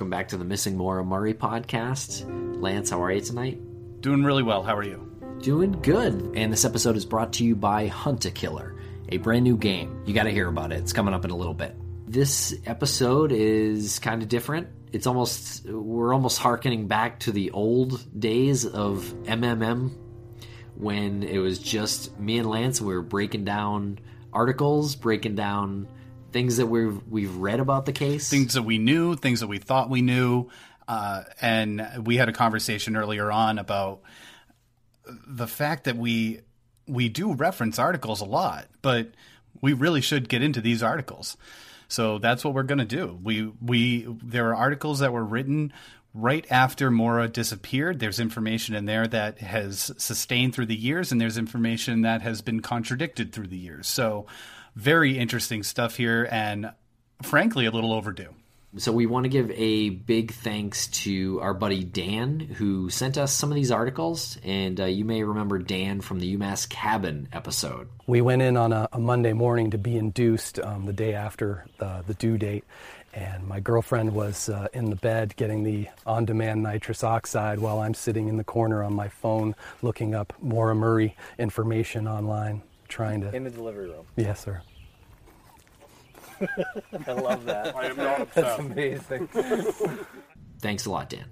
Welcome back to the Missing Maura Murray podcast. Lance, how are you tonight? Doing really well. How are you? Doing good. And this episode is brought to you by Hunt a Killer, a brand new game. You got to hear about it. It's coming up in a little bit. This episode is kind of different. It's almost, we're almost harkening back to the old days of MMM when it was just me and Lance. We were breaking down articles, breaking down things that we've we've read about the case, things that we knew, things that we thought we knew, uh, and we had a conversation earlier on about the fact that we we do reference articles a lot, but we really should get into these articles. So that's what we're going to do. We we there are articles that were written right after Maura disappeared. There's information in there that has sustained through the years, and there's information that has been contradicted through the years. So very interesting stuff here, and frankly, a little overdue. So we want to give a big thanks to our buddy Dan who sent us some of these articles, and uh, you may remember Dan from the UMass Cabin episode. We went in on a, a Monday morning to be induced um, the day after the, the, due date, and my girlfriend was uh, in the bed getting the on-demand nitrous oxide while I'm sitting in the corner on my phone looking up Maura Murray information online, trying to in the delivery room. Yes, sir. I love that. I am not upset. That's amazing. Thanks a lot, Dan.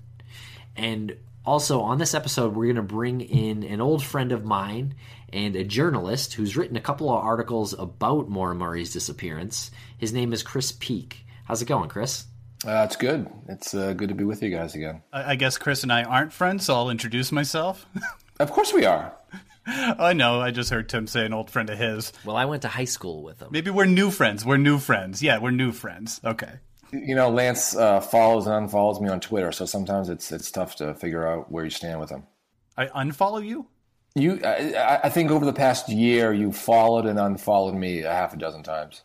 And also on this episode, we're going to bring in an old friend of mine and a journalist who's written a couple of articles about Maura Murray's disappearance. His name is Chris Peak. How's it going, Chris? Uh, it's good. It's uh, good to be with you guys again. I, I guess Chris and I aren't friends, so I'll introduce myself. of course we are. I know. I just heard Tim say an old friend of his. Well, I went to high school with him. Maybe we're new friends. We're new friends. Yeah, we're new friends. Okay. You know, Lance uh, follows and unfollows me on Twitter, so sometimes it's it's tough to figure out where you stand with him. I unfollow you. You, I, I think over the past year, you followed and unfollowed me a half a dozen times.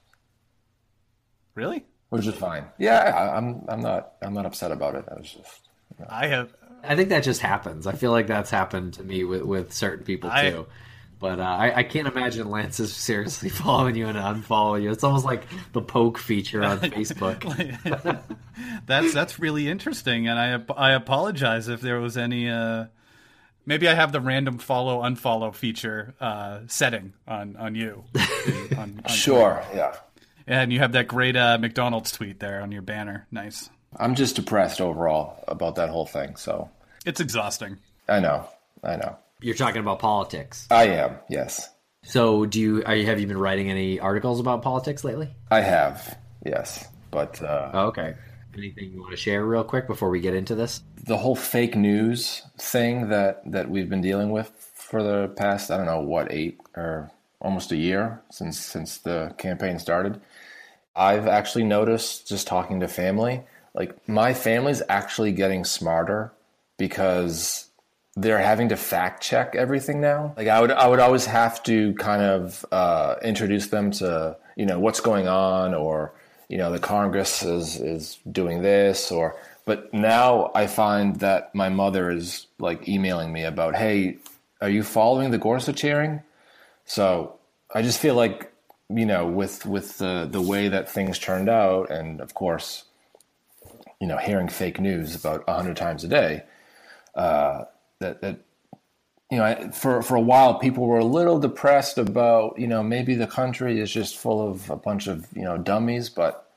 Really? Which is fine. Yeah, I, I'm. I'm not. I'm not upset about it. I was just. You know. I have. I think that just happens. I feel like that's happened to me with, with certain people too. I, but uh, I, I, can't imagine Lance is seriously following you and unfollowing you. It's almost like the poke feature on Facebook. that's that's really interesting, and I I apologize if there was any. Uh, maybe I have the random follow unfollow feature uh, setting on on you. On, on sure, Twitter. yeah. And you have that great uh, McDonald's tweet there on your banner. Nice. I'm just depressed overall about that whole thing. So it's exhausting. I know. I know. You're talking about politics. I am. Yes. So, do you, you have you been writing any articles about politics lately? I have. Yes, but uh, oh, okay. Anything you want to share real quick before we get into this? The whole fake news thing that that we've been dealing with for the past I don't know what eight or almost a year since since the campaign started. I've actually noticed just talking to family like my family's actually getting smarter because they're having to fact check everything now. Like I would, I would always have to kind of uh, introduce them to you know what's going on, or you know the Congress is is doing this, or. But now I find that my mother is like emailing me about, hey, are you following the Gorsuch hearing? So I just feel like you know, with with the the way that things turned out, and of course, you know, hearing fake news about a hundred times a day, uh, that that you know, for for a while, people were a little depressed about you know maybe the country is just full of a bunch of you know dummies, but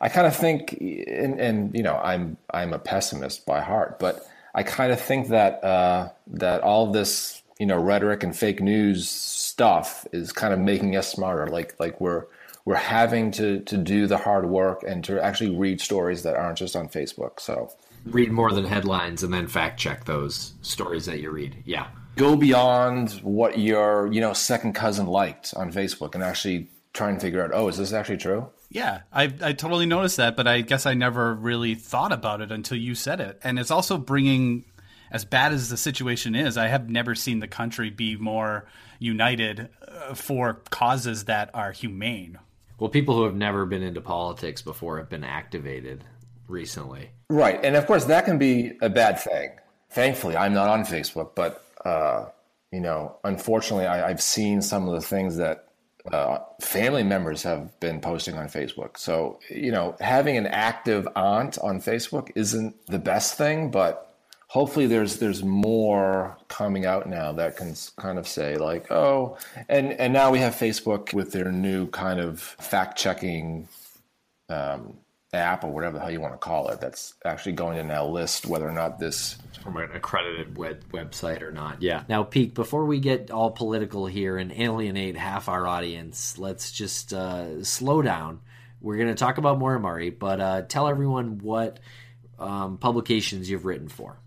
I kind of think, and, and you know, I'm I'm a pessimist by heart, but I kind of think that uh, that all this you know rhetoric and fake news stuff is kind of making us smarter. Like like we're we're having to to do the hard work and to actually read stories that aren't just on Facebook. So read more than headlines and then fact check those stories that you read. Yeah. Go beyond what your, you know, second cousin liked on Facebook and actually try and figure out, oh, is this actually true? Yeah, I, I totally noticed that, but I guess I never really thought about it until you said it. And it's also bringing, as bad as the situation is, I have never seen the country be more united uh, for causes that are humane. Well, people who have never been into politics before have been activated recently. Right. And of course, that can be a bad thing. Thankfully, I'm not on Facebook, but, uh, you know, unfortunately, I, I've seen some of the things that uh, family members have been posting on Facebook. So, you know, having an active aunt on Facebook isn't the best thing, but hopefully there's there's more coming out now that can kind of say like, oh, and and now we have Facebook with their new kind of fact checking um, app or whatever the hell you want to call it that's actually going to now list whether or not this from an accredited web- website or not. Yeah. Now, Pete, before we get all political here and alienate half our audience, let's just uh, slow down. We're going to talk about Murray, but uh, tell everyone what um, publications you've written for.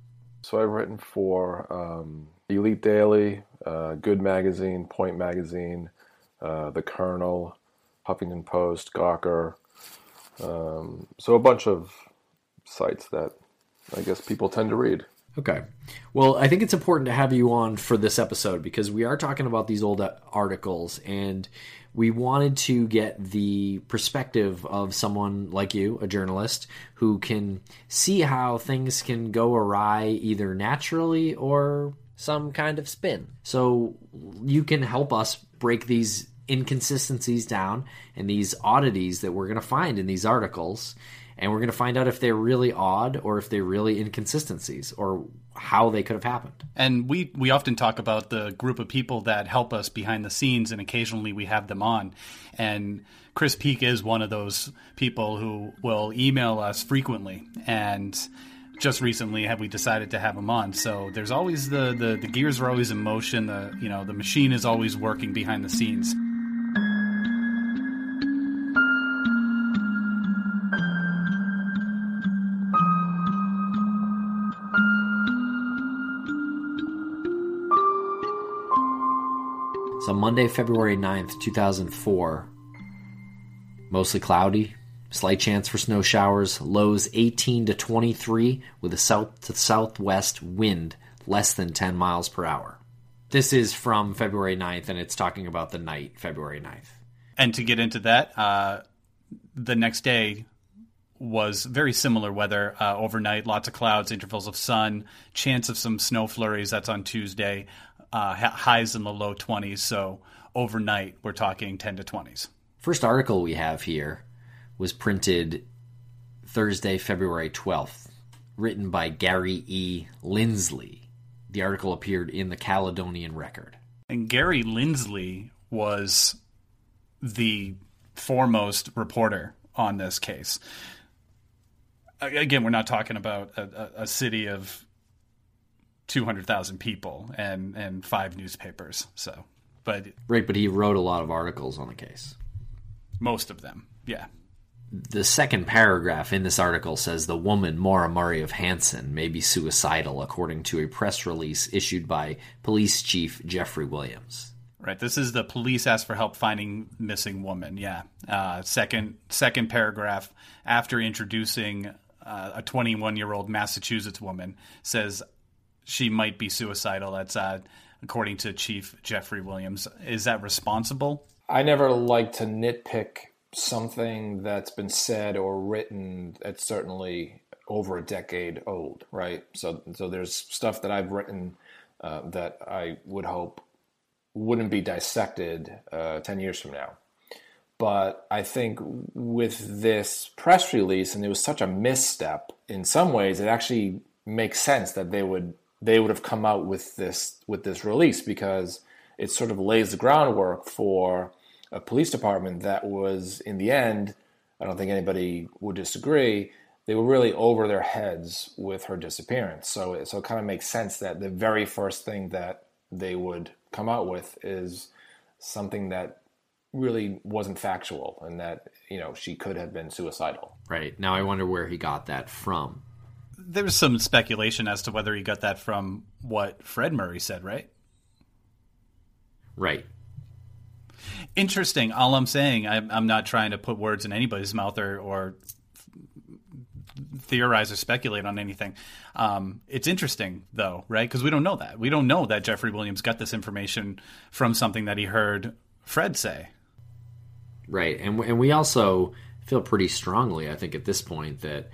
So I've written for um, Elite Daily, uh, Good Magazine, Point Magazine, uh, The Kernel, Huffington Post, Gawker, um, so a bunch of sites that I guess people tend to read. Okay. Well, I think it's important to have you on for this episode because we are talking about these old articles and we wanted to get the perspective of someone like you, a journalist, who can see how things can go awry either naturally or some kind of spin. So you can help us break these inconsistencies down and these oddities that we're going to find in these articles and we're going to find out if they're really odd or if they're really inconsistencies or how they could have happened. And we we often talk about the group of people that help us behind the scenes and occasionally we have them on. And Chris Peak is one of those people who will email us frequently and just recently have we decided to have him on. So there's always the, the, the gears are always in motion. The you know the machine is always working behind the scenes. So Monday, February 9th, 2004. Mostly cloudy, slight chance for snow showers, lows 18 to 23 with a south to southwest wind less than 10 miles per hour. This is from February 9th, and it's talking about the night, February 9th. And to get into that, uh, the next day was very similar weather uh, overnight, lots of clouds, intervals of sun, chance of some snow flurries. That's on Tuesday uh, highs in the low 20s. So overnight, we're talking 10 to 20s. First article we have here was printed Thursday, February 12th, written by Gary E. Linsley. The article appeared in the Caledonian Record. And Gary Linsley was the foremost reporter on this case. Again, we're not talking about a, a city of 200,000 people and and five newspapers. So, but right, but he wrote a lot of articles on the case. Most of them, yeah. The second paragraph in this article says the woman Maura Murray of Hanson may be suicidal, according to a press release issued by Police Chief Jeffrey Williams. Right. This is the police ask for help finding missing woman. Yeah. Uh, second second paragraph after introducing uh, a 21 year old Massachusetts woman says she might be suicidal. That's uh, according to Chief Jeffrey Williams. Is that responsible? I never like to nitpick something that's been said or written that's certainly over a decade old, right? So, so there's stuff that I've written uh, that I would hope wouldn't be dissected uh, 10 years from now. But I think with this press release, and it was such a misstep in some ways, it actually makes sense that they would they would have come out with this with this release because it sort of lays the groundwork for a police department that was in the end i don't think anybody would disagree they were really over their heads with her disappearance so so it kind of makes sense that the very first thing that they would come out with is something that really wasn't factual and that you know she could have been suicidal Right. Now I wonder where he got that from. There was some speculation as to whether he got that from what Fred Murray said, right? Right. Interesting. All I'm saying, I'm, I'm not trying to put words in anybody's mouth or, or theorize or speculate on anything. Um, it's interesting, though, right? Because we don't know that. We don't know that Jeffrey Williams got this information from something that he heard Fred say. Right. And and we also feel pretty strongly, I think, at this point that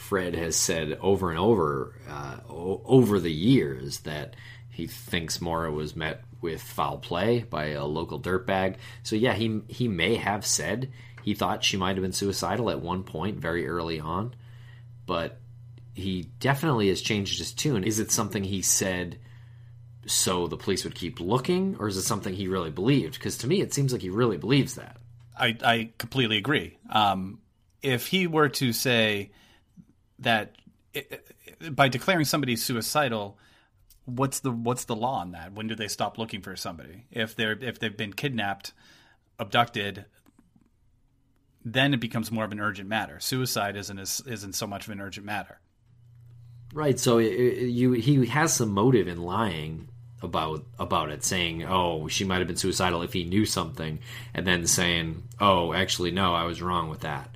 Fred has said over and over uh, o- over the years that he thinks Maura was met with foul play by a local dirtbag. So yeah, he he may have said he thought she might have been suicidal at one point very early on, but he definitely has changed his tune. Is it something he said so the police would keep looking, or is it something he really believed? Because to me, it seems like he really believes that. I, I completely agree. Um, if he were to say that it, it- by declaring somebody suicidal, what's the what's the law on that? When do they stop looking for somebody? If they're if they've been kidnapped, abducted, then it becomes more of an urgent matter. Suicide isn't as, isn't so much of an urgent matter. Right. So it, you he has some motive in lying about about it, saying, "Oh, she might have been suicidal if he knew something," and then saying, "Oh, actually, no, I was wrong with that."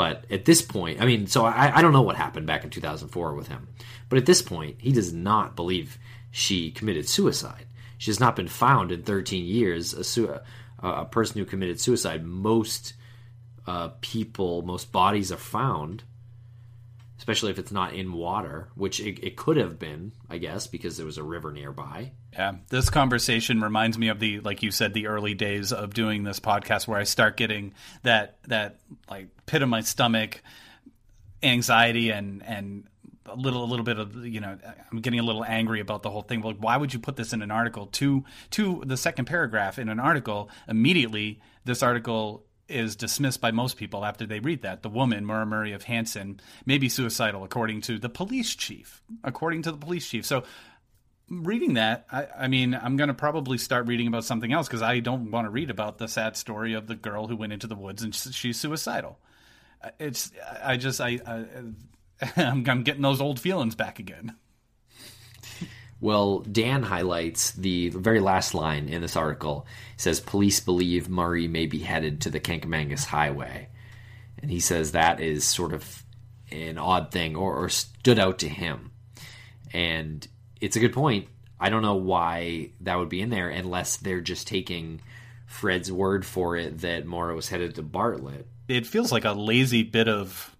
But at this point, I mean, so I, I don't know what happened back in 2004 with him, but at this point, he does not believe she committed suicide. She has not been found in 13 years. A, su- a, person who committed suicide. Most uh, people, most bodies are found especially if it's not in water, which it, it could have been, I guess, because there was a river nearby. Yeah, this conversation reminds me of the like you said the early days of doing this podcast where I start getting that that like pit of my stomach anxiety and and a little a little bit of you know I'm getting a little angry about the whole thing. Like why would you put this in an article? To to the second paragraph in an article immediately this article is dismissed by most people after they read that. The woman, Maura Murray of Hanson, may be suicidal, according to the police chief. According to the police chief. So reading that, I, I mean, I'm going to probably start reading about something else because I don't want to read about the sad story of the girl who went into the woods and she's suicidal. Uh, it's, I just, I, I I'm, I'm getting those old feelings back again. Well, Dan highlights the very last line in this article. It says police believe Murray may be headed to the Kancamagus Highway. And he says that is sort of an odd thing or, or stood out to him. And it's a good point. I don't know why that would be in there unless they're just taking Fred's word for it that Maura was headed to Bartlett. It feels like a lazy bit of,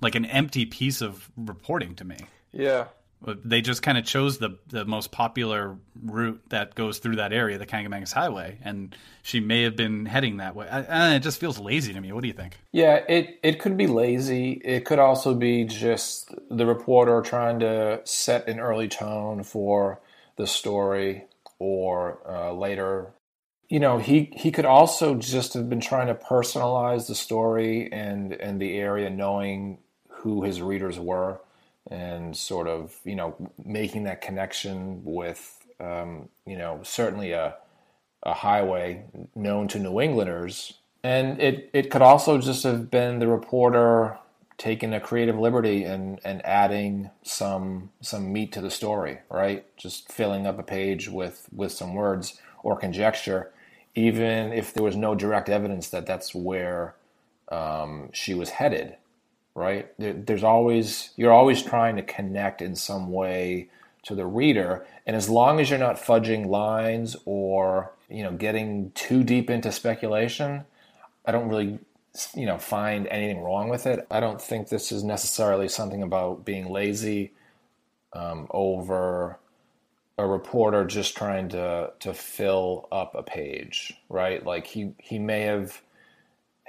like an empty piece of reporting to me. Yeah. They just kind of chose the the most popular route that goes through that area, the Kancamagus Highway, and she may have been heading that way. I, I, it just feels lazy to me. What do you think? Yeah, it, it could be lazy. It could also be just the reporter trying to set an early tone for the story or uh, later. You know, he, he could also just have been trying to personalize the story and, and the area, knowing who his readers were and sort of, you know, making that connection with, um, you know, certainly a, a highway known to New Englanders. And it, it could also just have been the reporter taking a creative liberty and, and adding some some meat to the story, right? Just filling up a page with, with some words or conjecture, even if there was no direct evidence that that's where um, she was headed, right? There, there's always you're always trying to connect in some way to the reader, and as long as you're not fudging lines or you know getting too deep into speculation, I don't really you know find anything wrong with it. I don't think this is necessarily something about being lazy um, over a reporter just trying to to fill up a page, right? Like he he may have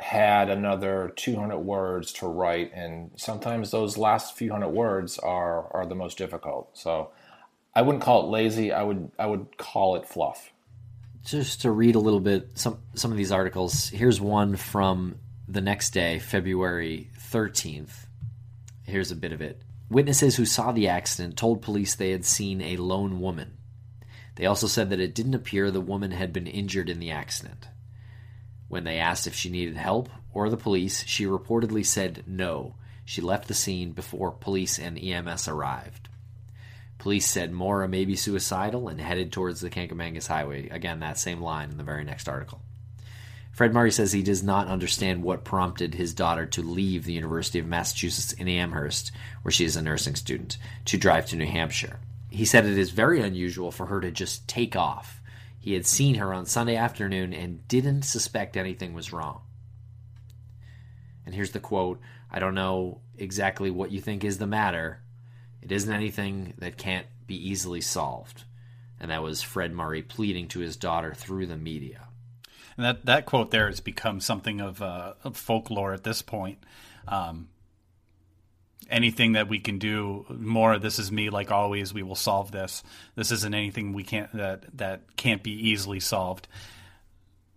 had another 200 words to write, and sometimes those last few hundred words are are the most difficult. So I wouldn't call it lazy. I would I would call it fluff. Just to read a little bit some some of these articles. Here's one from the next day, February 13th. Here's a bit of it. Witnesses who saw the accident told police they had seen a lone woman. They also said that it didn't appear the woman had been injured in the accident. When they asked if she needed help or the police, she reportedly said no. She left the scene before police and EMS arrived. Police said Maura may be suicidal and headed towards the Kancamagus Highway. Again, that same line in the very next article. Fred Murray says he does not understand what prompted his daughter to leave the University of Massachusetts in Amherst, where she is a nursing student, to drive to New Hampshire. He said it is very unusual for her to just take off. He had seen her on Sunday afternoon and didn't suspect anything was wrong. And here's the quote I don't know exactly what you think is the matter. It isn't anything that can't be easily solved. And that was Fred Murray pleading to his daughter through the media. And that, that quote there has become something of, uh, folklore at this point. Um, anything that we can do more. This is me like always we will solve this. This isn't anything we can't that that can't be easily solved.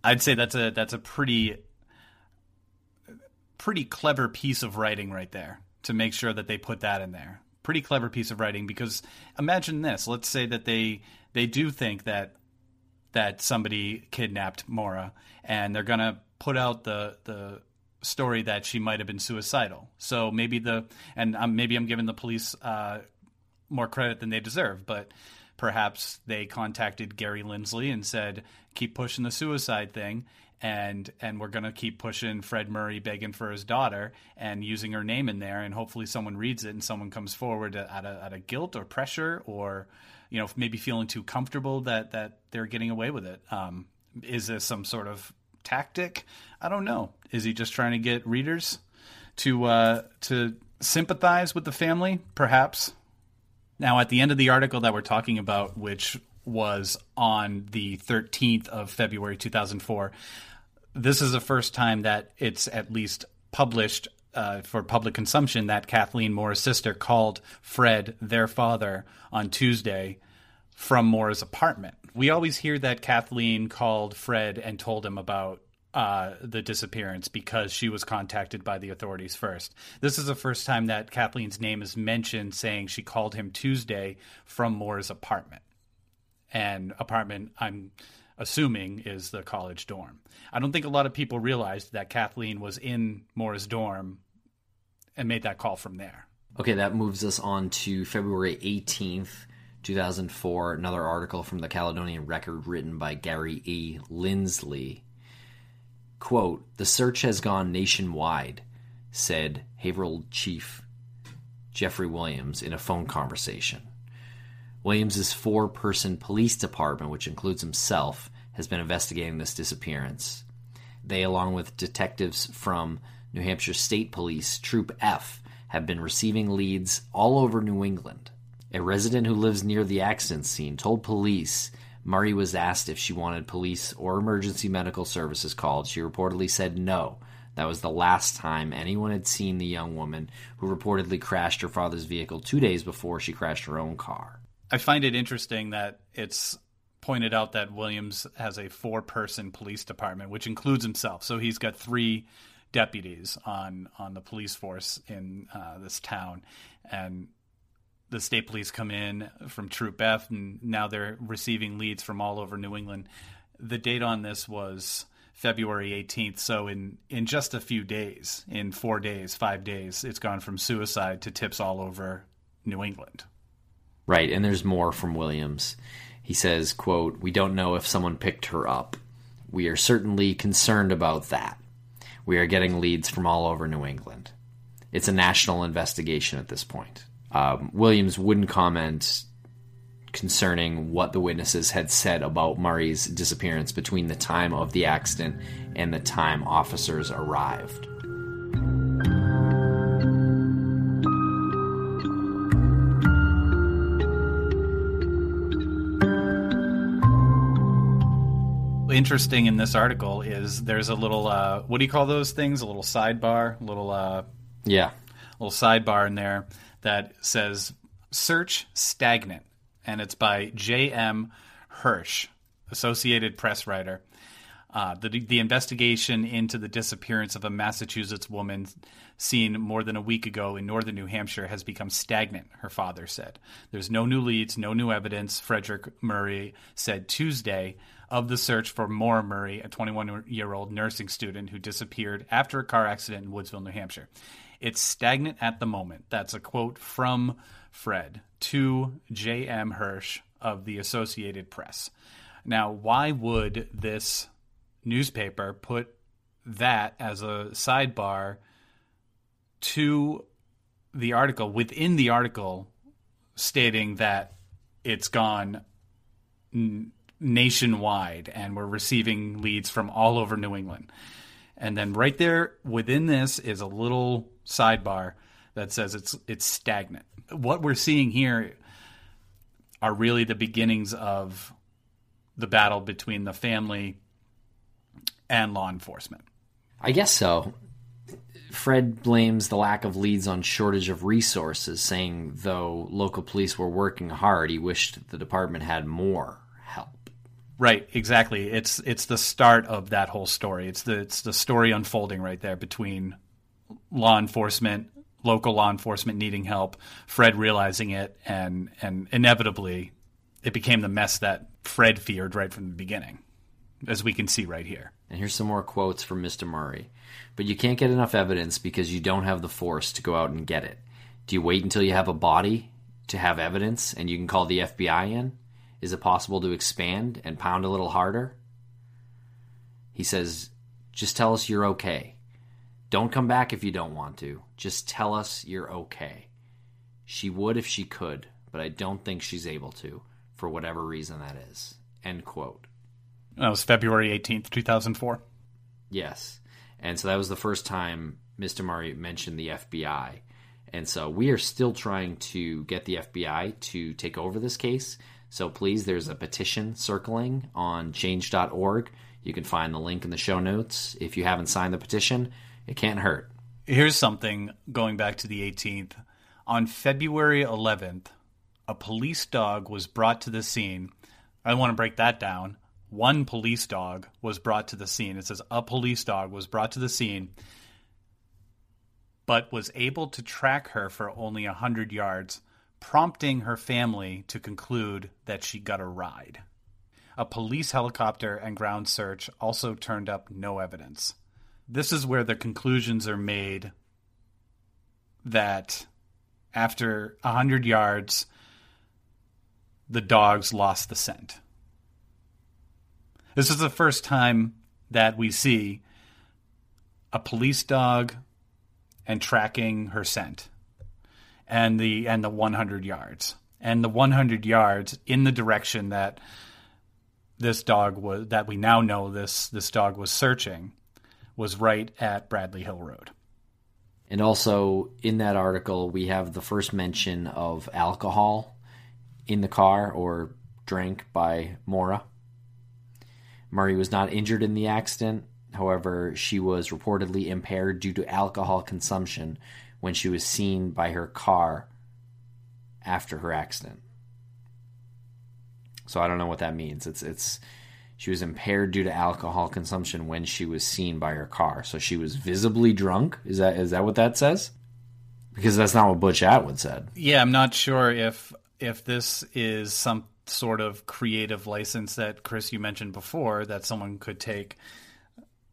I'd say that's a that's a pretty pretty clever piece of writing right there to make sure that they put that in there. Pretty clever piece of writing because imagine this. Let's say that they they do think that that somebody kidnapped Maura and they're to put out the the story that she might have been suicidal. So maybe the and um, maybe I'm giving the police uh, more credit than they deserve, but perhaps they contacted Gary Linsley and said, "Keep pushing the suicide thing." And and we're gonna keep pushing Fred Murray begging for his daughter and using her name in there, and hopefully someone reads it and someone comes forward out of, out of guilt or pressure or you know maybe feeling too comfortable that that they're getting away with it. Um, is this some sort of tactic? I don't know. Is he just trying to get readers to uh, to sympathize with the family? Perhaps. Now, at the end of the article that we're talking about, which was on the 13th of February 2004, this is the first time that it's at least published uh, for public consumption that Kathleen Maura's sister called Fred their father on Tuesday from Maura's apartment. We always hear that Kathleen called Fred and told him about uh, the disappearance because she was contacted by the authorities first. This is the first time that Kathleen's name is mentioned, saying she called him Tuesday from Maura's apartment. And apartment, I'm assuming, is the college dorm. I don't think a lot of people realized that Kathleen was in Maura's dorm and made that call from there. Okay, that moves us on to February 18th, 2004. Another article from the Caledonian Record written by Gary E. Linsley Quote, the search has gone nationwide, said Haverhill Chief Jeffrey Williams in a phone conversation. Williams's four person police department, which includes himself, has been investigating this disappearance. They, along with detectives from New Hampshire State Police, Troop F, have been receiving leads all over New England. A resident who lives near the accident scene told police Murray was asked if she wanted police or emergency medical services called. She reportedly said no. That was the last time anyone had seen the young woman who reportedly crashed her father's vehicle two days before she crashed her own car. I find it interesting that it's pointed out that Williams has a four person police department, which includes himself. So he's got three deputies on, on the police force in uh, this town. And the state police come in from Troop F, and now they're receiving leads from all over New England. The date on this was February 18th. So in in just a few days, in four days, five days, it's gone from suicide to tips all over New England. Right, and there's more from Williams. He says, "quote We don't know if someone picked her up. We are certainly concerned about that. We are getting leads from all over New England. It's a national investigation at this point." Um, Williams wouldn't comment concerning what the witnesses had said about Murray's disappearance between the time of the accident and the time officers arrived. interesting in this article is there's a little uh, what do you call those things? A little sidebar, a little uh, Yeah. little sidebar in there that says search stagnant and it's by j.m hirsch associated press writer uh, the, the investigation into the disappearance of a massachusetts woman seen more than a week ago in northern new hampshire has become stagnant her father said there's no new leads no new evidence frederick murray said tuesday of the search for Maura Murray, a 21 year old nursing student who disappeared after a car accident in Woodsville, New Hampshire. It's stagnant at the moment. That's a quote from Fred to J.M. Hirsch of the Associated Press. Now, why would this newspaper put that as a sidebar to the article within the article stating that it's gone n- nationwide and we're receiving leads from all over New England. And then right there within this is a little sidebar that says it's it's stagnant. What we're seeing here are really the beginnings of the battle between the family and law enforcement. I guess so. Fred blames the lack of leads on shortage of resources, saying though local police were working hard, he wished the department had more help. Right, exactly. It's it's the start of that whole story. It's the it's the story unfolding right there between law enforcement, local law enforcement needing help, Fred realizing it, and and inevitably, it became the mess that Fred feared right from the beginning, as we can see right here. And here's some more quotes from Mr. Murray. But you can't get enough evidence because you don't have the force to go out and get it. Do you wait until you have a body to have evidence and you can call the FBI in? Is it possible to expand and pound a little harder? He says, just tell us you're okay. Don't come back if you don't want to. Just tell us you're okay. She would if she could, but I don't think she's able to, for whatever reason that is. End quote. That was February 18th, 2004. Yes. And so that was the first time Mr. Murray mentioned the FBI. And so we are still trying to get the FBI to take over this case. So please, there's a petition circling on change.org. You can find the link in the show notes. If you haven't signed the petition, it can't hurt. Here's something going back to the 18th. On February 11th, a police dog was brought to the scene. I want to break that down. One police dog was brought to the scene. It says a police dog was brought to the scene, but was able to track her for only 100 yards, prompting her family to conclude that she got a ride. A police helicopter and ground search also turned up no evidence. This is where the conclusions are made that after 100 yards, the dogs lost the scent. This is the first time that we see a police dog and tracking her scent and the and the 100 yards and the 100 yards in the direction that this dog was that we now know this this dog was searching was right at Bradley Hill Road. And also in that article, we have the first mention of alcohol in the car or drank by Maura. Murray was not injured in the accident. However, she was reportedly impaired due to alcohol consumption when she was seen by her car after her accident. So I don't know what that means. It's it's she was impaired due to alcohol consumption when she was seen by her car. So she was visibly drunk. Is that is that what that says? Because that's not what Butch Atwood said. Yeah, I'm not sure if if this is some sort of creative license that Chris you mentioned before that someone could take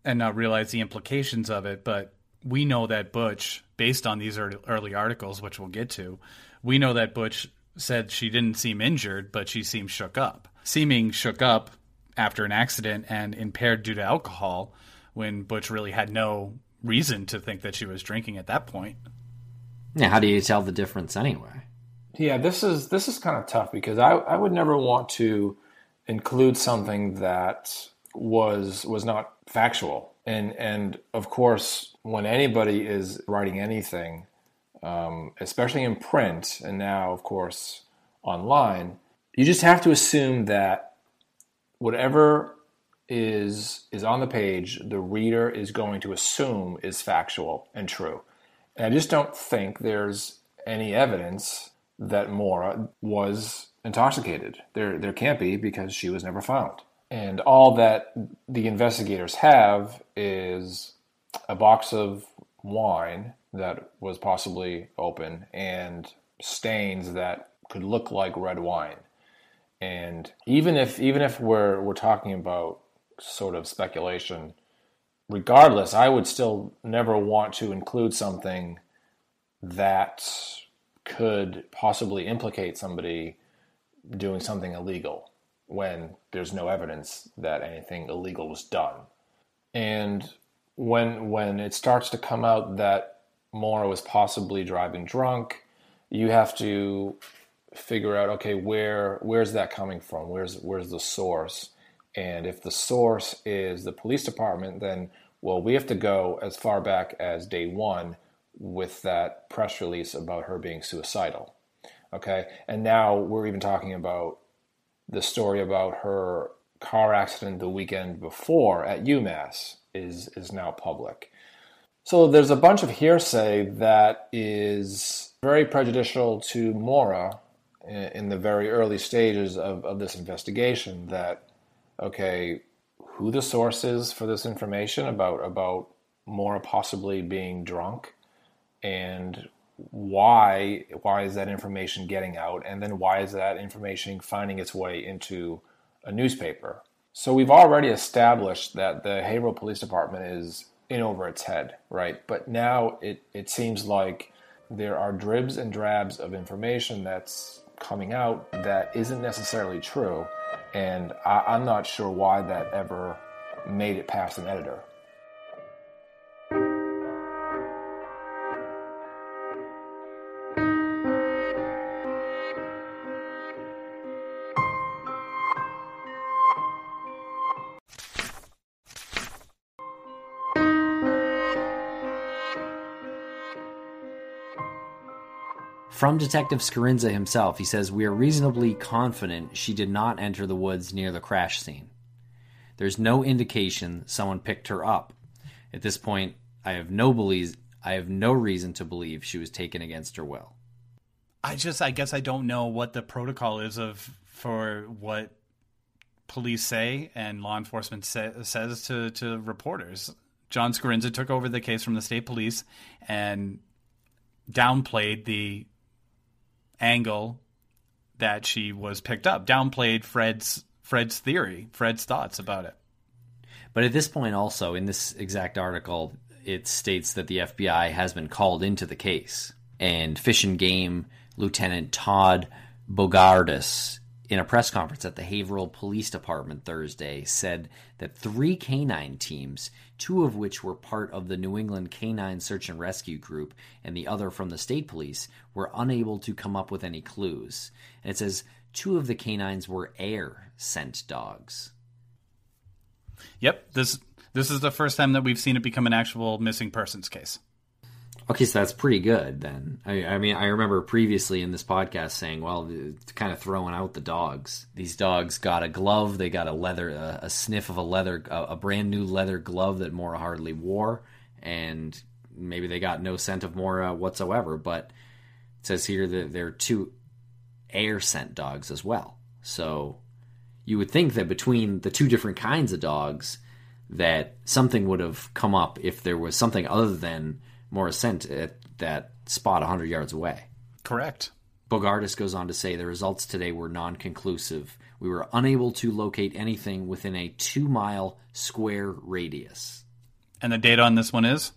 and not realize the implications of it, but we know that Butch, based on these early articles, which we'll get to, we know that Butch said she didn't seem injured, but she seemed shook up. Seeming shook up after an accident and impaired due to alcohol when Butch really had no reason to think that she was drinking at that point. Yeah, how do you tell the difference anyway? Yeah, this is this is kind of tough because I, I would never want to include something that was was not factual. And and of course, when anybody is writing anything, um, especially in print, and now of course online, you just have to assume that whatever is is on the page, the reader is going to assume is factual and true. And I just don't think there's any evidence that Maura was intoxicated. There there can't be because she was never found. And all that the investigators have is a box of wine that was possibly open and stains that could look like red wine. And even if even if we're we're talking about sort of speculation, regardless, I would still never want to include something that could possibly implicate somebody doing something illegal when there's no evidence that anything illegal was done. And when when it starts to come out that Maura was possibly driving drunk, you have to figure out okay where where's that coming from? Where's where's the source? And if the source is the police department then well we have to go as far back as day one with that press release about her being suicidal okay? And now we're even talking about the story about her car accident the weekend before at umass is is now public. So there's a bunch of hearsay that is very prejudicial to Maura in the very early stages of, of this investigation that okay who the source is for this information about about Maura possibly being drunk? And why why is that information getting out? And then why is that information finding its way into a newspaper? So we've already established that the Haverhill Police Department is in over its head right? But now it it seems like there are dribs and drabs of information that's coming out that isn't necessarily true. And I, I'm not sure why that ever made it past an editor. From Detective Scarinza himself, he says, We are reasonably confident she did not enter the woods near the crash scene. There's no indication someone picked her up. At this point, I have no believe, I have no reason to believe she was taken against her will. I just, I guess, I don't know what the protocol is of for what police say and law enforcement say, says to to reporters. John Scarinza took over the case from the state police and downplayed the angle that she was picked up, downplayed Fred's Fred's theory, Fred's thoughts about it. But at this point, also in this exact article, it states that the FBI has been called into the case, and Fish and Game Lieutenant Todd Bogardus in a press conference at the Haverhill Police Department Thursday, said that three canine teams, two of which were part of the New England Canine Search and Rescue Group and the other from the state police, were unable to come up with any clues. And it says two of the canines were air scent dogs. Yep, this this is the first time that we've seen it become an actual missing persons case. Okay, so that's pretty good then. I, I, mean, I remember previously in this podcast saying, well, kind of throwing out the dogs. These dogs got a glove, they got a leather, a, a sniff of a leather, a, a, brand new leather glove that Maura hardly wore, and maybe they got no scent of Maura whatsoever. But it says here that there are two air scent dogs as well. So you would think that between the two different kinds of dogs, that something would have come up if there was something other than Maura's scent at that spot 100 yards away. Correct. Bogardus goes on to say the results today were non conclusive. We were unable to locate anything within a two mile square radius. And the date on this one is?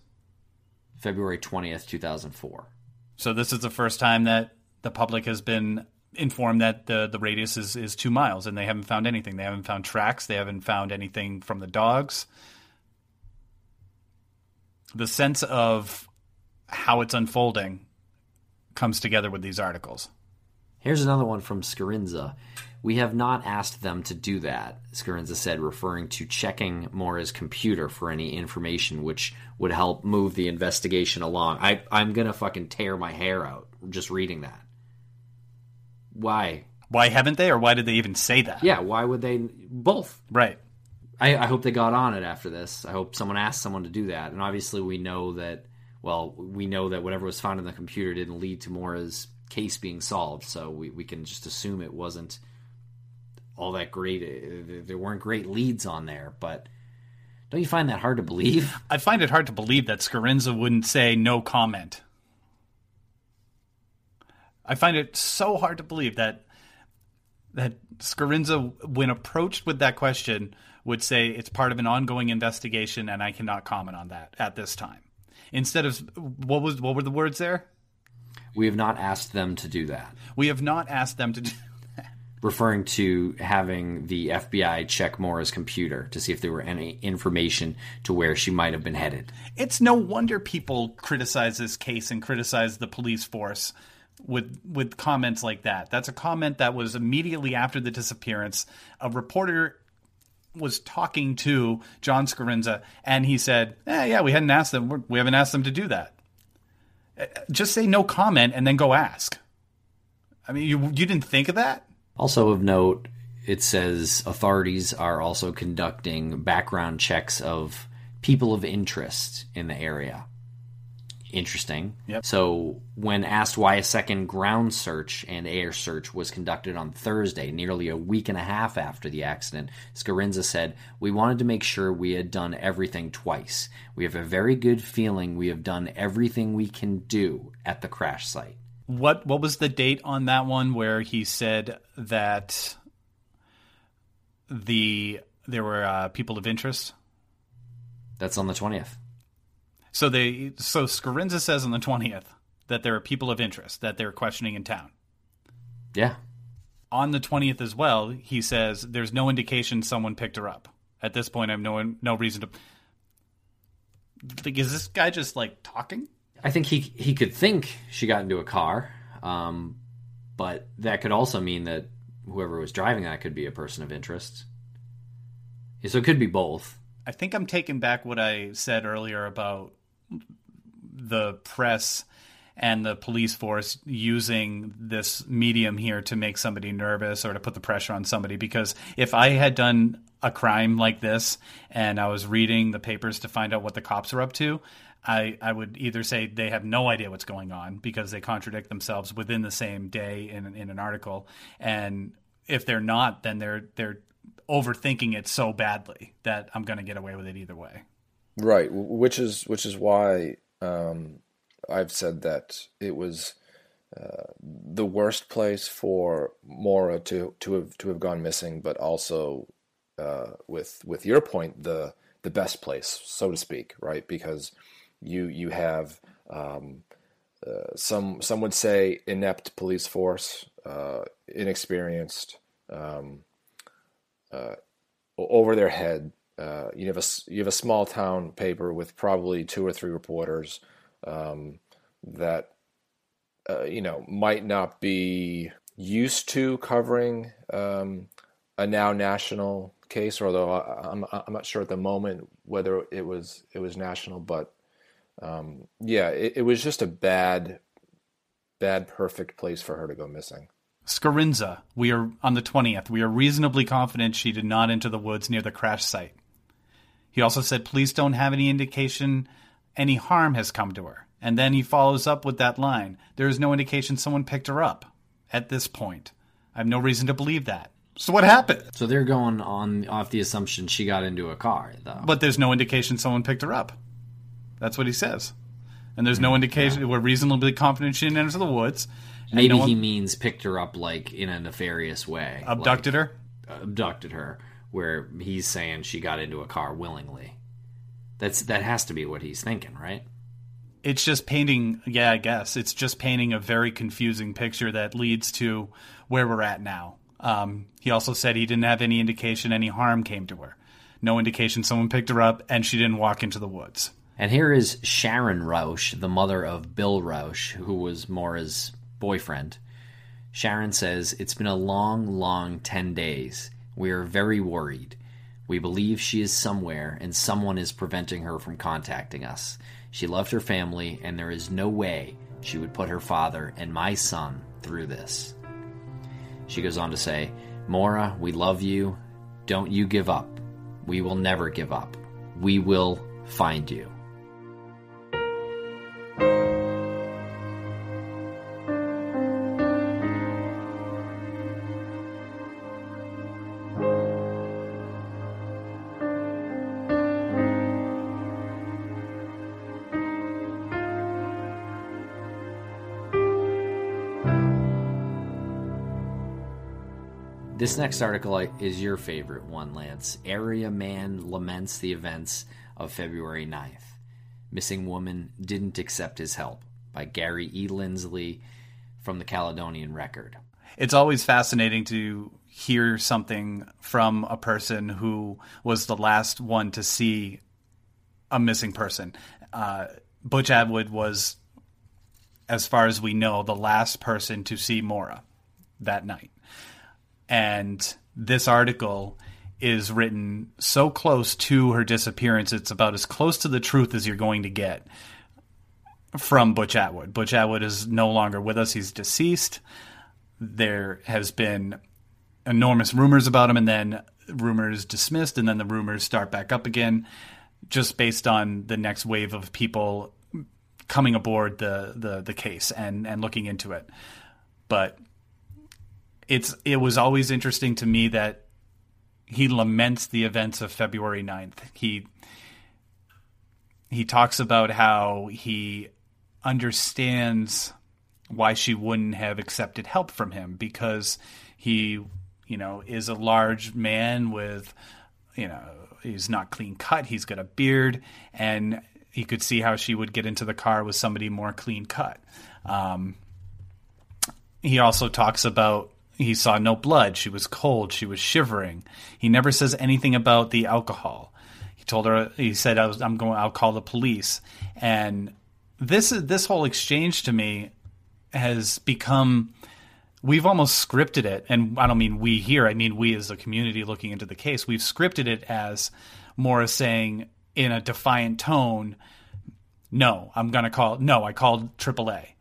February 20th, 2004. So this is the first time that the public has been informed that the, the radius is, is two miles and they haven't found anything. They haven't found tracks. They haven't found anything from the dogs. The sense of how it's unfolding comes together with these articles. Here's another one from Scarinza. We have not asked them to do that, Scarinza said, referring to checking Maura's computer for any information which would help move the investigation along. I, I'm going to fucking tear my hair out just reading that. Why? Why haven't they, or why did they even say that? Yeah, why would they? Both. Right. I, I hope they got on it after this. I hope someone asked someone to do that. And obviously, we know that. Well, we know that whatever was found in the computer didn't lead to Maura's case being solved. So we, we can just assume it wasn't all that great. Uh, There weren't great leads on there, but don't you find that hard to believe? I find it hard to believe that Scarinza wouldn't say no comment. I find it so hard to believe that that Scarinza, when approached with that question, would say it's part of an ongoing investigation and I cannot comment on that at this time. Instead of what was what were the words there? We have not asked them to do that. We have not asked them to do that. referring to having the FBI check Maura's computer to see if there were any information to where she might have been headed. It's no wonder people criticize this case and criticize the police force with with comments like that. That's a comment that was immediately after the disappearance. A reporter was talking to John Scarinza, and he said, eh, "Yeah, we hadn't asked them. We haven't asked them to do that. Uh, Just say no comment and then go ask." I mean, you you didn't think of that? Also of note, it says authorities are also conducting background checks of people of interest in the area. Interesting. Yep. So, when asked why a second ground search and air search was conducted on Thursday, nearly a week and a half after the accident, Scarinza said, We wanted to make sure we had done everything twice. We have a very good feeling we have done everything we can do at the crash site. What what was the date on that one where he said that the there were uh, people of interest? That's on the 20th. So they so Scarinza says on the twentieth that there are people of interest that they're questioning in town. Yeah. On the twentieth as well, he says there's no indication someone picked her up. At this point, I have no no reason to. Like, is this guy just like talking? I think he he could think she got into a car, um, but that could also mean that whoever was driving that could be a person of interest. So it could be both. I think I'm taking back what I said earlier about the press and the police force using this medium here to make somebody nervous or to put the pressure on somebody. Because if I had done a crime like this and I was reading the papers to find out what the cops are up to, I, I would either say they have no idea what's going on because they contradict themselves within the same day in, in an article. And if they're not, then they're they're overthinking it so badly that I'm going to get away with it either way. Right, which is which is why um, I've said that it was uh, the worst place for Maura to to have to have gone missing, but also uh, with with your point, the the best place, so to speak, right? Because you you have um, uh, some some would say inept police force, uh, inexperienced, um, uh, over their head. Uh, you have a you have a small town paper with probably two or three reporters um, that uh, you know might not be used to covering um, a now national case. Although I, I'm I'm not sure at the moment whether it was it was national, but um, yeah, it, it was just a bad bad perfect place for her to go missing. Scarinza, we are on the 20th. We are reasonably confident she did not enter the woods near the crash site. He also said police don't have any indication any harm has come to her. And then he follows up with that line there is no indication someone picked her up at this point. I have no reason to believe that. So what happened? So they're going on off the assumption she got into a car, though. But there's no indication someone picked her up. That's what he says. And there's no indication. We're reasonably confident she didn't enter the woods. Maybe no one he means picked her up like in a nefarious way. abducted her. Abducted her, where he's saying she got into a car willingly. That's that has to be what he's thinking, right? it's just painting yeah i guess it's just painting a very confusing picture that leads to where we're at now um, he also said he didn't have any indication any harm came to her no indication someone picked her up and she didn't walk into the woods And here is Sharon Rausch, the mother of Bill Rausch, who was Maura's boyfriend. Sharon says, It's been a long, long 10 days. We are very worried. We believe she is somewhere and someone is preventing her from contacting us. She loved her family, and there is no way she would put her father and my son through this. She goes on to say, Maura, we love you. Don't you give up. We will never give up. We will find you. This next article is your favorite one, Lance. Area man laments the events of February 9th. Missing woman didn't accept his help by Gary E. Lindsley from the Caledonian Record. It's always fascinating to hear something from a person who was the last one to see a missing person. Uh, Butch Atwood was, as far as we know, the last person to see Maura that night. And this article is written so close to her disappearance, it's about as close to the truth as you're going to get from Butch Atwood. Butch Atwood is no longer with us, he's deceased. There has been enormous rumors about him, and then rumors dismissed, and then the rumors start back up again, just based on the next wave of people coming aboard the the, the case and, and looking into it. But it's it was always interesting to me that he laments the events of February 9th. He he talks about how he understands why she wouldn't have accepted help from him because he, you know, is a large man with, you know, he's not clean cut, he's got a beard, and he could see how she would get into the car with somebody more clean cut. Um, he also talks about he saw no blood. She was cold. She was shivering. He never says anything about the alcohol. He told her. He said, I was, "I'm going. I'll call the police." And this is this whole exchange to me has become. We've almost scripted it, and I don't mean we here. I mean we as a community looking into the case. We've scripted it as Maura's saying in a defiant tone, "No, I'm going to call. No, I called AAA."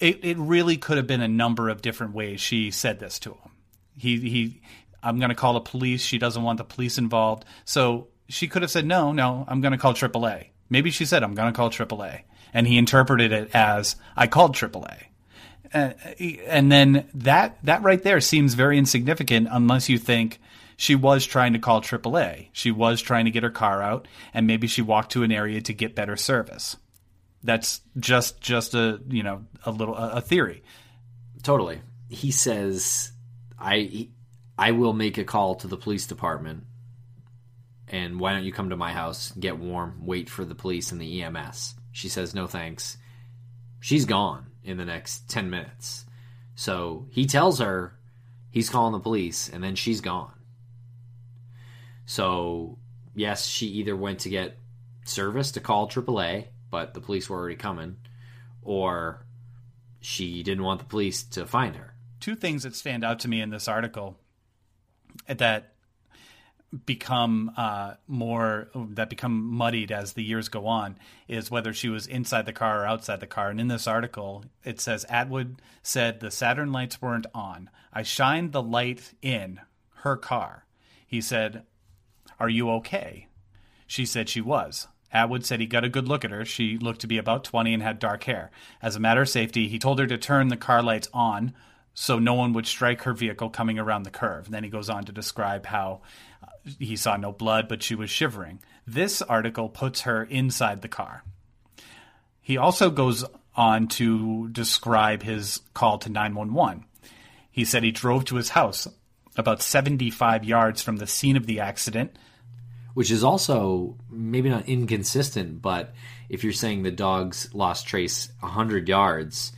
It, it really could have been a number of different ways she said this to him. He he I'm going to call the police. She doesn't want the police involved. So she could have said no, no, I'm going to call AAA. Maybe she said I'm going to call AAA and he interpreted it as I called AAA. Uh, and then that that right there seems very insignificant unless you think she was trying to call AAA. She was trying to get her car out and maybe she walked to an area to get better service. That's just just a you know a little a theory. Totally. He says, "I I will make a call to the police department, and why don't you come to my house, get warm, wait for the police and the EMS." She says, "No thanks." She's gone in the next ten minutes. So he tells her he's calling the police, and then she's gone. So yes, she either went to get service to call AAA but the police were already coming, or she didn't want the police to find her. Two things that stand out to me in this article that become uh, more that become muddied as the years go on is whether she was inside the car or outside the car. And in this article, it says Atwood said the Saturn lights weren't on. I shined the light in her car. He said, "Are you okay?" She said she was. Atwood said he got a good look at her. She looked to be about 20 and had dark hair. As a matter of safety, he told her to turn the car lights on so no one would strike her vehicle coming around the curve. And then he goes on to describe how uh, he saw no blood, but she was shivering. This article puts her inside the car. He also goes on to describe his call to 911. He said he drove to his house about 75 yards from the scene of the accident which is also maybe not inconsistent, but if you're saying the dogs lost trace 100 yards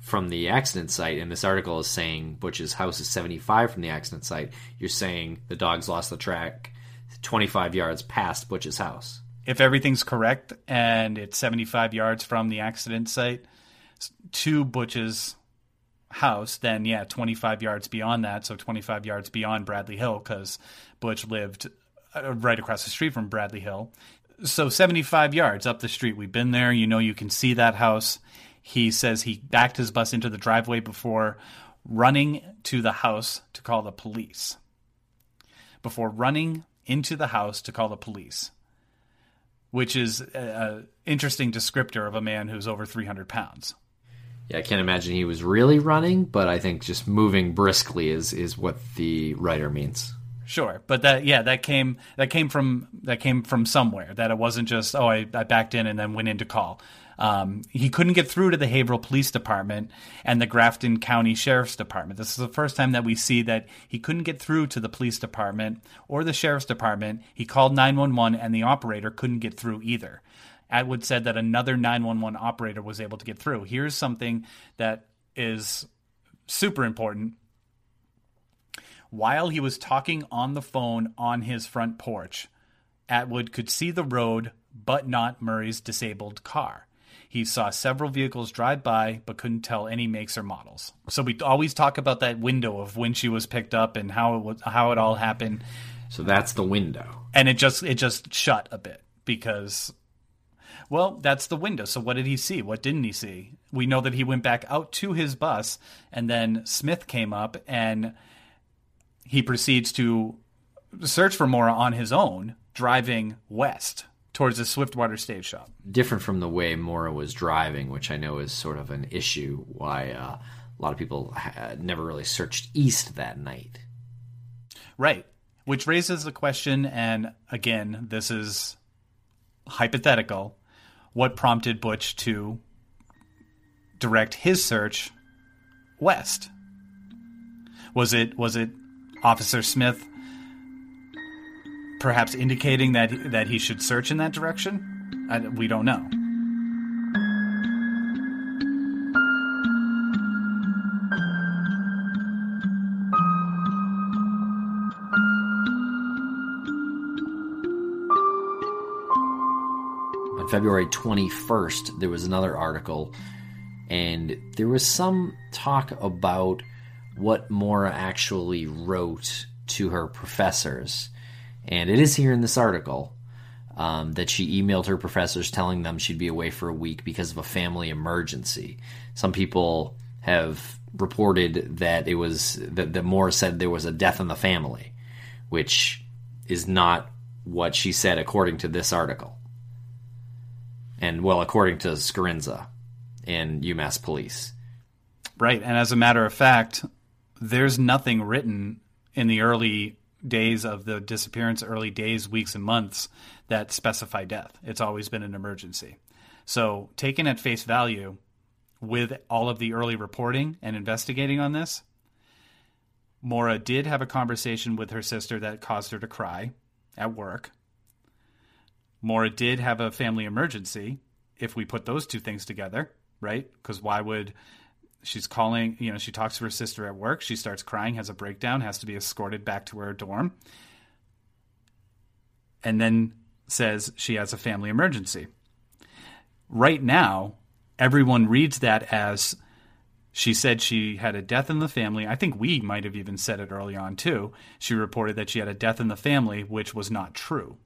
from the accident site, and this article is saying Butch's house is 75 from the accident site, you're saying the dogs lost the track 25 yards past Butch's house. If everything's correct and it's 75 yards from the accident site to Butch's house, then yeah, 25 yards beyond that, so 25 yards beyond Bradley Hill, because Butch lived Uh, right across the street from Bradley Hill. So 75 yards up the street. We've been there. You know, you can see that house. He says he backed his bus into the driveway before running to the house to call the police. before running into the house to call the police, which is an interesting descriptor of a man who's over 300 pounds. Yeah, I can't imagine he was really running, but I think just moving briskly is is what the writer means. Sure, but that yeah, that came that came from that came from somewhere. That it wasn't just oh I, I backed in and then went in to call. Um, he couldn't get through to the Haverhill Police Department and the Grafton County Sheriff's Department. This is the first time that we see that he couldn't get through to the police department or the sheriff's department. He called 911 and the operator couldn't get through either. Atwood said that another 911 operator was able to get through. Here's something that is super important. While he was talking on the phone on his front porch, Atwood could see the road but not Murray's disabled car. He saw several vehicles drive by, but couldn't tell any makes or models. So we always talk about that window of when she was picked up and how it was, how it all happened. So that's the window, and it just it just shut a bit because, well, that's the window. So what did he see? What didn't he see? We know that he went back out to his bus, and then Smith came up and he proceeds to search for Maura on his own, driving west towards the Swiftwater Stage Shop. Different from the way Maura was driving, which I know is sort of an issue. Why uh, a lot of people ha- never really searched east that night. Right. Which raises the question, and again, this is hypothetical. What prompted Butch to direct his search west? Was it was it Officer Smith perhaps indicating that that he should search in that direction? I, we don't know. On February 21st, there was another article, and there was some talk about what Maura actually wrote to her professors. And it is here in this article um, that she emailed her professors telling them she'd be away for a week because of a family emergency. Some people have reported that it was that, that Maura said there was a death in the family, which is not what she said according to this article. And well, according to Scarinza and UMass Police. Right. And as a matter of fact, there's nothing written in the early days of the disappearance, early days, weeks, and months that specify death. It's always been an emergency. So, taken at face value with all of the early reporting and investigating on this, Maura did have a conversation with her sister that caused her to cry at work. Maura did have a family emergency if we put those two things together, right? Because why would she's calling, you know, she talks to her sister at work. She starts crying, has a breakdown, has to be escorted back to her dorm, and then says she has a family emergency. Right now, everyone reads that as she said she had a death in the family. I think we might have even said it early on too. She reported that she had a death in the family, which was not true.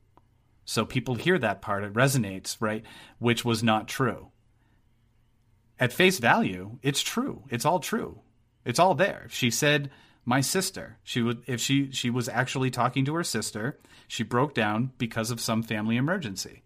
So people hear that part, it resonates, right? Which was not true at face value, it's true. It's all true. It's all there. She said, "My sister." She would if she she was actually talking to her sister. She broke down because of some family emergency,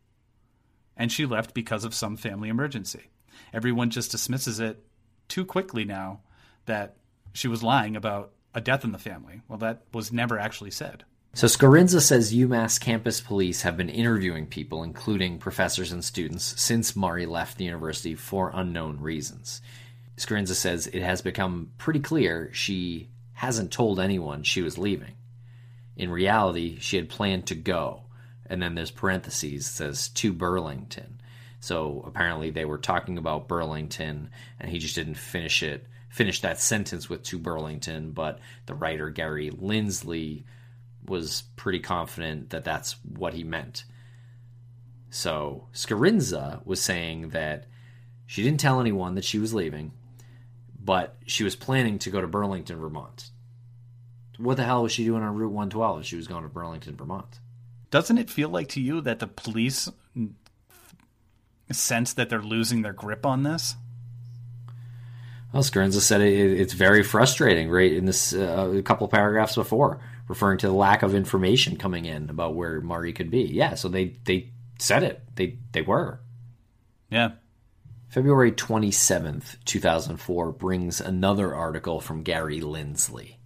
and she left because of some family emergency. Everyone just dismisses it too quickly now that she was lying about a death in the family. Well, that was never actually said. So Scarinza says UMass campus police have been interviewing people, including professors and students, since Murray left the university for unknown reasons. Scarinza says it has become pretty clear she hasn't told anyone she was leaving. In reality, she had planned to go, and then there's parentheses says to Burlington. So apparently they were talking about Burlington, and he just didn't finish it, finish that sentence with to Burlington. But the writer Gary Lindsley was pretty confident that that's what he meant. So Scarinza was saying that she didn't tell anyone that she was leaving, but she was planning to go to Burlington, Vermont. What the hell was she doing on Route 112 if she was going to Burlington, Vermont? Doesn't it feel like to you that the police sense that they're losing their grip on this? Well, Scarinza said it, it's very frustrating, right? In this, uh, a couple paragraphs before, referring to the lack of information coming in about where Murray could be. Yeah, so they they said it. They they were. Yeah. February 27th, 2004 brings another article from Gary Lindsley.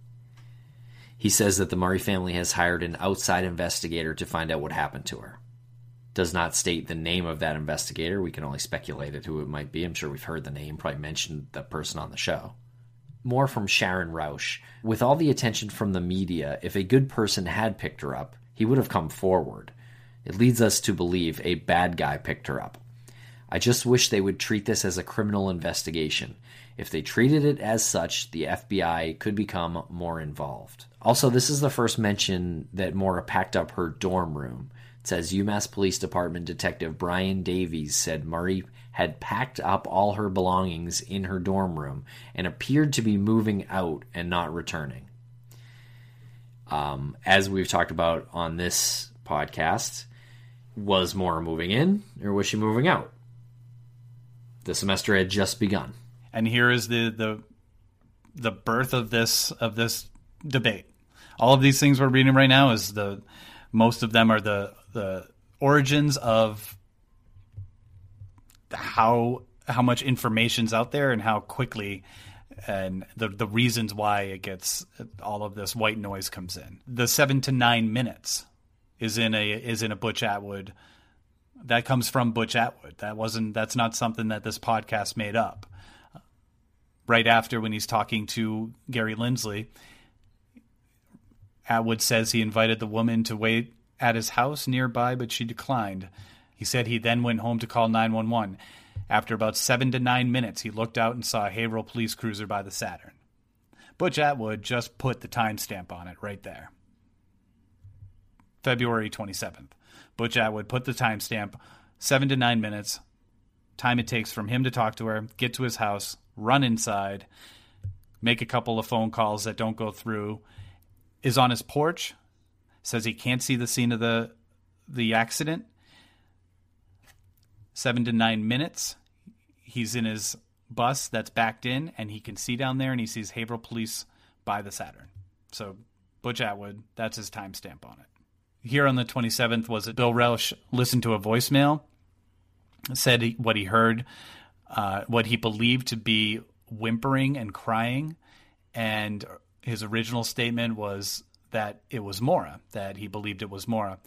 He says that the Murray family has hired an outside investigator to find out what happened to her. Does not state the name of that investigator. We can only speculate at who it might be. I'm sure we've heard the name, probably mentioned the person on the show. More from Sharon Rausch. With all the attention from the media, if a good person had picked her up, he would have come forward. It leads us to believe a bad guy picked her up. I just wish they would treat this as a criminal investigation. If they treated it as such, the FBI could become more involved. Also, this is the first mention that Maura packed up her dorm room. It says UMass Police Department Detective Brian Davies said Murray had packed up all her belongings in her dorm room and appeared to be moving out and not returning. Um, as we've talked about on this podcast, was Maura moving in or was she moving out? The semester had just begun. And here is the the the birth of this of this debate. All of these things we're reading right now is the most of them are the the origins of how how much information's out there and how quickly and the the reasons why it gets all of this white noise comes in. The 7 to 9 minutes is in a is in a Butch Atwood that comes from Butch Atwood. That wasn't that's not something that this podcast made up. Right after when he's talking to Gary Lindsley, Atwood says he invited the woman to wait at his house nearby, but she declined. He said he then went home to call 911. After about seven to nine minutes, he looked out and saw a Haverhill police cruiser by the Saturn. Butch Atwood just put the timestamp on it right there. February 27th. Butch Atwood put the timestamp seven to nine minutes, time it takes from him to talk to her, get to his house, run inside, make a couple of phone calls that don't go through, is on his porch, says he can't see the scene of the the accident. Seven to nine minutes, he's in his bus that's backed in, and he can see down there, and he sees Haverhill police by the Saturn. So Butch Atwood, that's his timestamp on it here on the 27th was that Bill Rausch listened to a voicemail, said what he heard, uh, what he believed to be whimpering and crying, and his original statement was that it was Maura, that he believed it was Maura.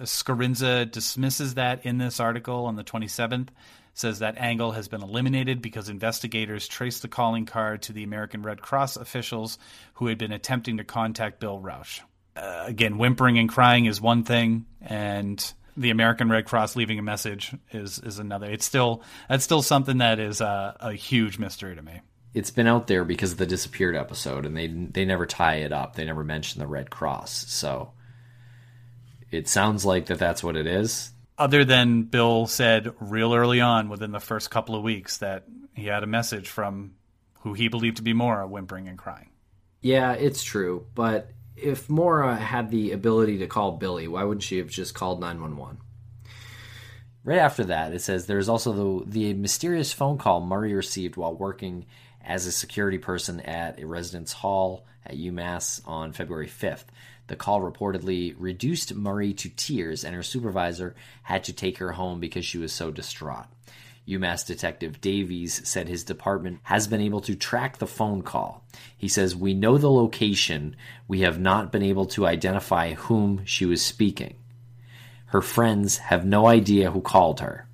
Scarinza dismisses that in this article on the 27th, says that angle has been eliminated because investigators traced the calling card to the American Red Cross officials who had been attempting to contact Bill Rausch uh, again, whimpering and crying is one thing, and the American Red Cross leaving a message is is another. It's still that's still something that is a, a huge mystery to me. It's been out there because of the disappeared episode, and they they never tie it up. They never mention the Red Cross, so it sounds like that that's what it is. Other than Bill said real early on, within the first couple of weeks, that he had a message from who he believed to be Maura, whimpering and crying. Yeah, it's true, but if Maura had the ability to call Billy, why wouldn't she have just called 911? Right after that, it says there's also the, the mysterious phone call Murray received while working as a security person at a residence hall at UMass on February 5th. The call reportedly reduced Murray to tears, and her supervisor had to take her home because she was so distraught. UMass Detective Davies said his department has been able to track the phone call. He says, We know the location. We have not been able to identify whom she was speaking. Her friends have no idea who called her.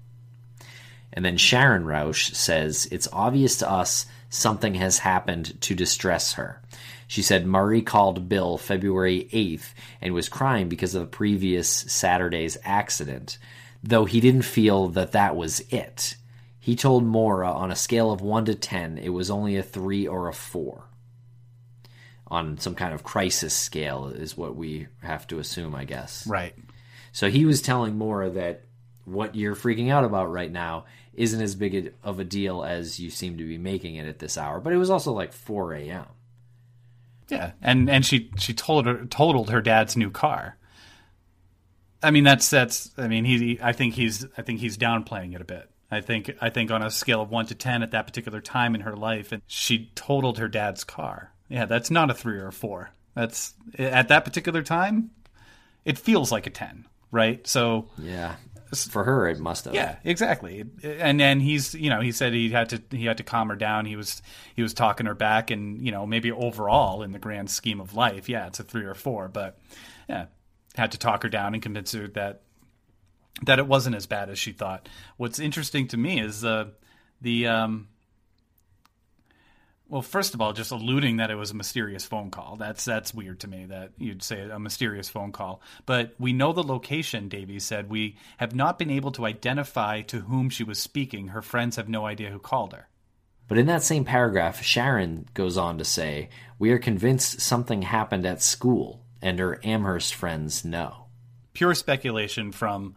And then Sharon Rausch says, It's obvious to us something has happened to distress her. She said Murray called Bill February 8th and was crying because of the previous Saturday's accident, though he didn't feel that that was it. He told Maura on a scale of 1 to 10, it was only a 3 or a 4. On some kind of crisis scale, is what we have to assume, I guess. Right. So he was telling Maura that what you're freaking out about right now isn't as big of a deal as you seem to be making it at this hour. But it was also like 4 a.m. Yeah, and and she she told her totaled her dad's new car. I mean that's that's I mean he I think he's I think he's downplaying it a bit. I think I think on a scale of one to ten at that particular time in her life, and she totaled her dad's car. Yeah, that's not a three or a four. That's at that particular time, it feels like a ten, right? So yeah, for her it must have. Yeah, exactly. And then he's you know he said he had to he had to calm her down. He was he was talking her back, and you know maybe overall in the grand scheme of life, yeah, it's a three or four, but yeah, had to talk her down and convince her that that it wasn't as bad as she thought. What's interesting to me is uh, the um, well, first of all, just alluding that it was a mysterious phone call. That's that's weird to me that you'd say a mysterious phone call. But we know the location, Davies said. We have not been able to identify to whom she was speaking. Her friends have no idea who called her. But in that same paragraph, Sharon goes on to say, We are convinced something happened at school, and her Amherst friends know. Pure speculation from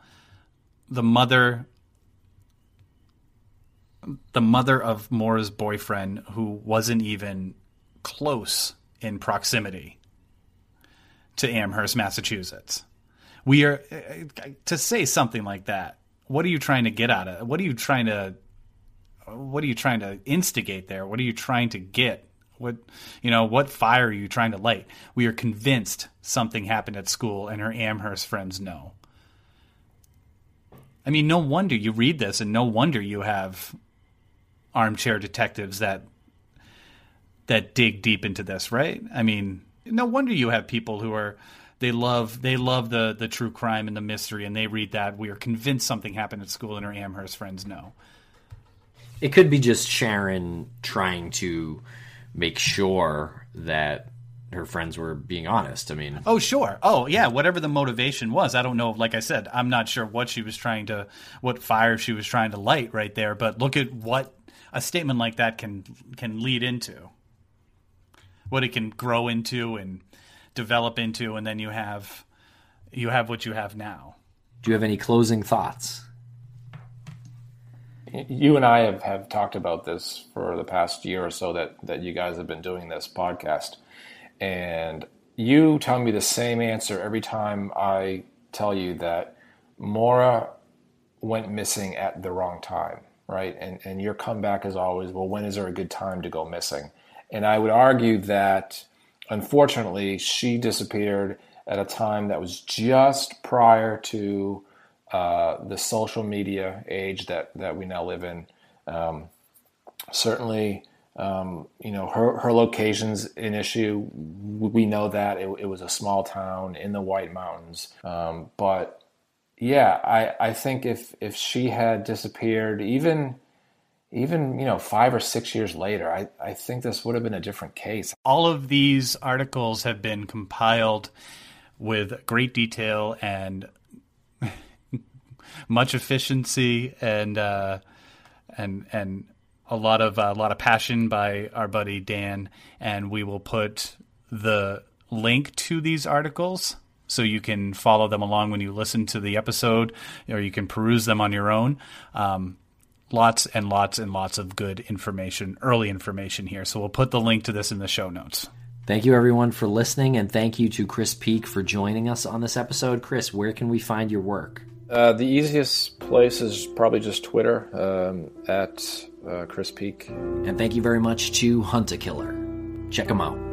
the mother the mother of Maura's boyfriend, who wasn't even close in proximity to Amherst, Massachusetts. We are to say something like that. What are you trying to get out of? What are you trying to? What are you trying to instigate there? What are you trying to get? What you know? What fire are you trying to light? We are convinced something happened at school, and her Amherst friends know. I mean, no wonder you read this, and no wonder you have armchair detectives that that dig deep into this, right? I mean, no wonder you have people who are they love they love the the true crime and the mystery, and they read that we are convinced something happened at school, and her Amherst friends know. It could be just Sharon trying to make sure that her friends were being honest. I mean, oh sure, oh yeah, whatever the motivation was, I don't know. Like I said, I'm not sure what she was trying to, what fire she was trying to light right there. But look at what a statement like that can can lead into, what it can grow into and develop into, and then you have you have what you have now. Do you have any closing thoughts? You and I have, have talked about this for the past year or so that, that you guys have been doing this podcast. And you tell me the same answer every time I tell you that Maura went missing at the wrong time right? And and your comeback is always, well, when is there a good time to go missing? And I would argue that unfortunately she disappeared at a time that was just prior to uh, the social media age that that we now live in. Um, certainly. Um, you know her her location's an issue. We know that it, it was a small town in the White Mountains, um, but yeah, I, I think if if she had disappeared, even even you know five or six years later, I, I think this would have been a different case. All of these articles have been compiled with great detail and much efficiency and uh, and and a lot of a lot of passion by our buddy Dan, and we will put the link to these articles so you can follow them along when you listen to the episode, or you can peruse them on your own. Um, lots and lots and lots of good information, early information here. So we'll put the link to this in the show notes. Thank you, everyone, for listening, and thank you to Chris Peak for joining us on this episode. Chris, where can we find your work? Uh, the easiest place is probably just Twitter um, at uh, Chris Peak. And thank you very much to Hunt a Killer. Check them out.